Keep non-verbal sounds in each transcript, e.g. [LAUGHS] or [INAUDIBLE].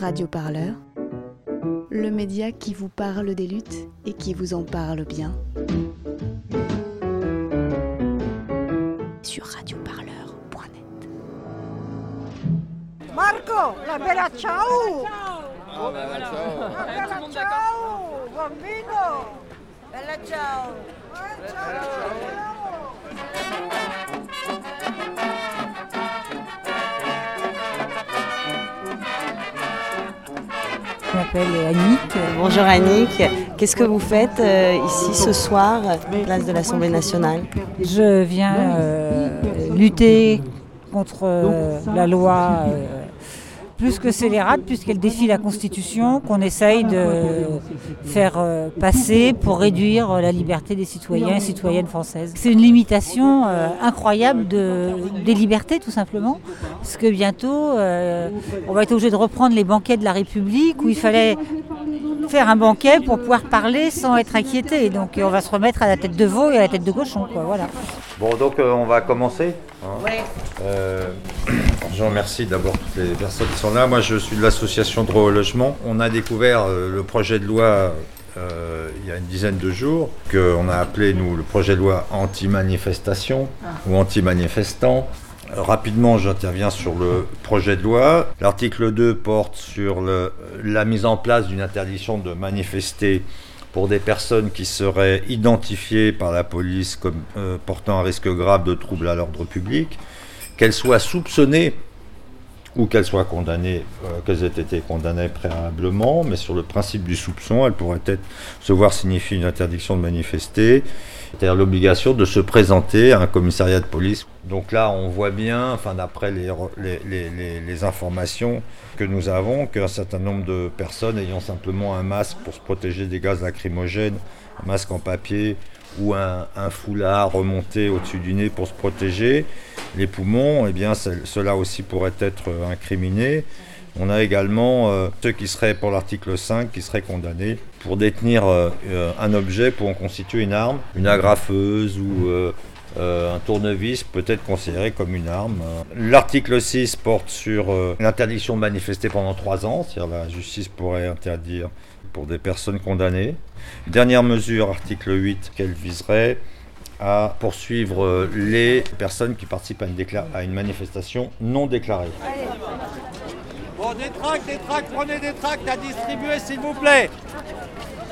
Radio Parleur, le média qui vous parle des luttes et qui vous en parle bien. Sur radioparleur.net. Marco, la bella ciao! La bella ciao! Bambino! Bella ciao! Je m'appelle Annick. Bonjour Annick, qu'est-ce que vous faites euh, ici ce soir, place de l'Assemblée nationale? Je viens euh, lutter contre euh, la loi plus que scélérate, puisqu'elle défie la Constitution, qu'on essaye de faire euh, passer pour réduire la liberté des citoyens et citoyennes françaises. C'est une limitation euh, incroyable de, des libertés, tout simplement, parce que bientôt, euh, on va être obligé de reprendre les banquets de la République, où il fallait faire un banquet pour pouvoir parler sans être inquiété. Donc on va se remettre à la tête de veau et à la tête de cochon, quoi, voilà. Bon, donc euh, on va commencer. hein. Euh, je remercie d'abord toutes les personnes qui sont là. Moi, je suis de l'association Droit au logement. On a découvert euh, le projet de loi euh, il y a une dizaine de jours, qu'on a appelé, nous, le projet de loi anti-manifestation ou anti-manifestant. Rapidement, j'interviens sur le projet de loi. L'article 2 porte sur la mise en place d'une interdiction de manifester pour des personnes qui seraient identifiées par la police comme euh, portant un risque grave de trouble à l'ordre public, qu'elles soient soupçonnées ou qu'elles soient condamnées, euh, qu'elles aient été condamnées préalablement, mais sur le principe du soupçon, elles pourraient être, se voir signifier une interdiction de manifester, c'est-à-dire l'obligation de se présenter à un commissariat de police. Donc là, on voit bien, enfin d'après les, les- les- les informations que nous avons, qu'un certain nombre de personnes ayant simplement un masque pour se protéger des gaz lacrymogènes, un masque en papier ou un, foulard remonté au-dessus du nez pour se protéger, les poumons, eh bien ce- cela aussi pourrait être euh, incriminé. On a également euh, ceux qui seraient pour l'article 5 qui seraient condamnés pour détenir euh, un objet pour en constituer une arme, une agrafeuse ou un tournevis peut être considéré comme une arme. L'article 6 porte sur l'interdiction de manifester pendant 3 ans, c'est-à-dire la justice pourrait interdire pour des personnes condamnées. Dernière mesure, article 8, qu'elle viserait à poursuivre euh, les personnes qui participent à une, décla- à une manifestation non déclarée. Bon, des tracts, des tracts, prenez des tracts à distribuer s'il vous plaît.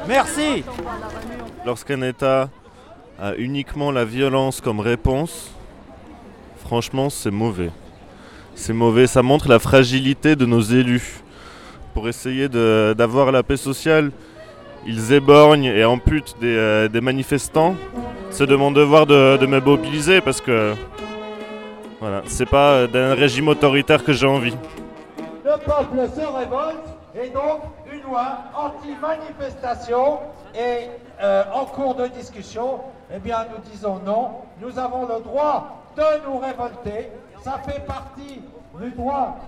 Merci. Lorsqu'un État a uniquement la violence comme réponse, franchement, c'est mauvais. C'est mauvais, ça montre la fragilité de nos élus. Pour essayer d'avoir la paix sociale, ils éborgnent et amputent des, euh, manifestants. C'est de mon devoir de, me mobiliser parce que voilà, c'est pas euh, d'un régime autoritaire que j'ai envie. Le peuple se révolte et donc une loi anti-manifestation est euh, en cours de discussion. Eh bien, nous disons non. Nous avons le droit de nous révolter. Ça fait partie du droit.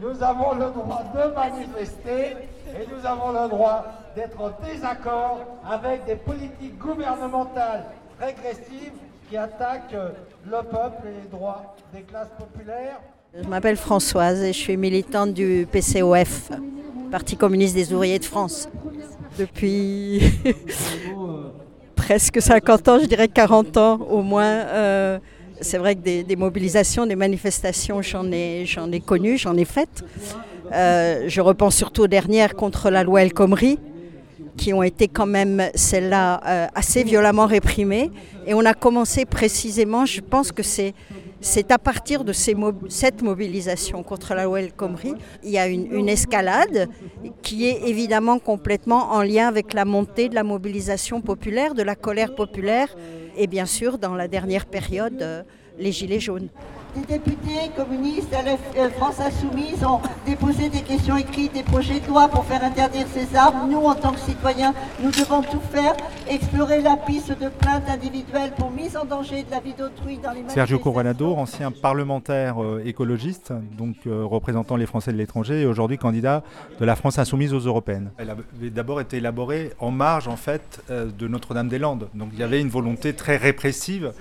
Nous avons le droit de manifester et nous avons le droit d'être en désaccord avec des politiques gouvernementales régressives qui attaquent le peuple et les droits des classes populaires. Je m'appelle Françoise et je suis militante du PCOF, Parti communiste des ouvriers de France. Depuis [LAUGHS] presque 50 ans, je dirais 40 ans au moins. euh, c'est vrai que des, mobilisations, des manifestations, j'en ai, j'en connu, j'en ai faites. Euh, je repense surtout aux dernières contre la loi El Khomri, qui ont été quand même, celles-là, euh, assez violemment réprimées. Et on a commencé précisément, je pense que c'est c'est à partir de cette mobilisation contre la loi El Khomri, il y a une, une escalade qui est évidemment complètement en lien avec la montée de la mobilisation populaire, de la colère populaire, et bien sûr, dans la dernière période, euh, les Gilets jaunes. Des députés communistes à la euh, France Insoumise ont déposé des questions écrites, des projets de loi pour faire interdire ces armes. Nous, en tant que citoyens, nous devons tout faire, explorer la piste de plainte individuelle pour mise en danger de la vie d'autrui dans les Sergio. Coronado, ancien parlementaire euh, écologiste, donc euh, représentant les Français de l'étranger et aujourd'hui candidat de la France insoumise aux européennes. Elle avait d'abord été élaborée en marge en fait de Notre-Dame-des-Landes. Donc il y avait une volonté très répressive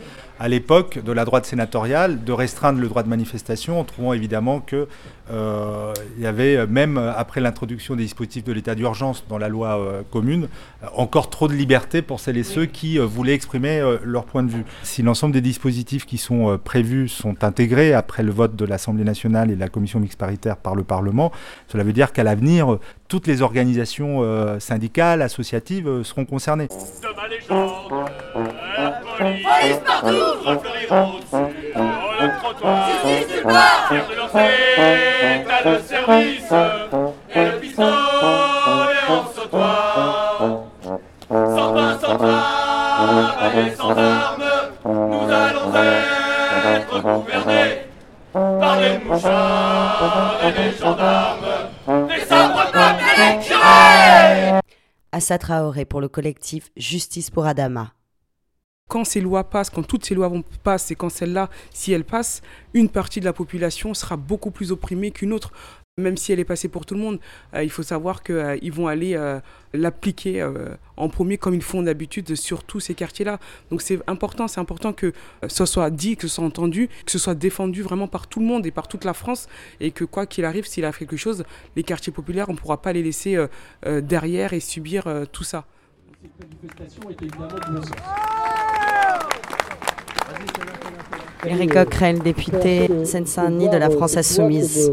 à l'époque de la droite sénatoriale de restreindre le droit de manifestation en trouvant évidemment que euh, il y avait, même après l'introduction des dispositifs de l'état d'urgence dans la loi euh, commune, encore trop de liberté pour celles et ceux qui voulaient exprimer leur point de vue. Si l'ensemble des dispositifs qui sont prévus sont intégrés après le vote de l'Assemblée nationale et de la commission mixte paritaire par le Parlement, cela veut dire qu'à l'avenir, toutes les organisations syndicales, associatives seront concernées. Police partout le trottoir Justice nulle part de lancer état de service Et le pistolet en sautoir Sans pain, sans trame et sans armes Nous allons être gouvernés Par les mouchards et les gendarmes Des sabres les curés Assa Traoré pour le collectif Justice pour Adama quand ces lois passent, quand toutes ces lois vont passer, et quand celle-là, si elle passe, une partie de la population sera beaucoup plus opprimée qu'une autre. Même si elle est passée pour tout le monde, euh, il faut savoir qu'ils euh, vont aller euh, l'appliquer en premier comme ils font d'habitude sur tous ces quartiers-là. Donc c'est important, c'est important que ce soit dit, que ce soit entendu, que ce soit défendu vraiment par tout le monde et par toute la France et que quoi qu'il arrive, s'il arrive quelque chose, les quartiers populaires, on ne pourra pas les laisser derrière et subir tout ça. Eric Coquerel, député Seine-Saint-Denis de la France Insoumise.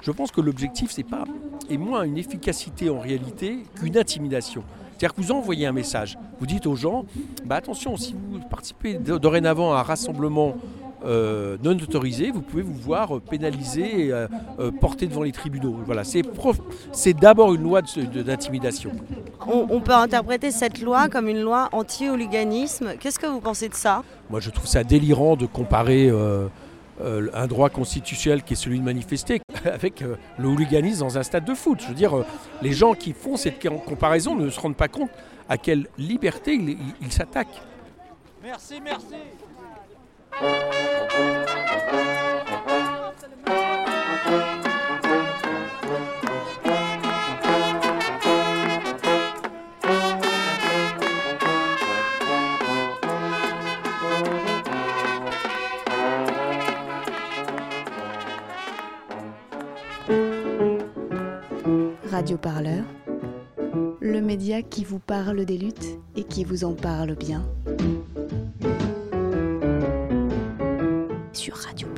Je pense que l'objectif, c'est pas et moins une efficacité en réalité qu'une intimidation. C'est-à-dire que vous envoyez un message, vous dites aux gens, bah attention, si vous participez dorénavant à un rassemblement euh, non autorisé, vous pouvez vous voir pénalisé et euh, euh, porté devant les tribunaux. Voilà, c'est d'abord une loi d'intimidation. On, peut interpréter cette loi comme une loi anti-hooliganisme. Qu'est-ce que vous pensez de ça? Moi, je trouve ça délirant de comparer un droit constitutionnel qui est celui de manifester [LAUGHS] avec le hooliganisme dans un stade de foot. Je veux dire, les gens qui font cette comparaison ne se rendent pas compte à quelle liberté ils s'attaquent. Merci, merci. Radio Parleur, le média qui vous parle des luttes et qui vous en parle bien. Sur Radio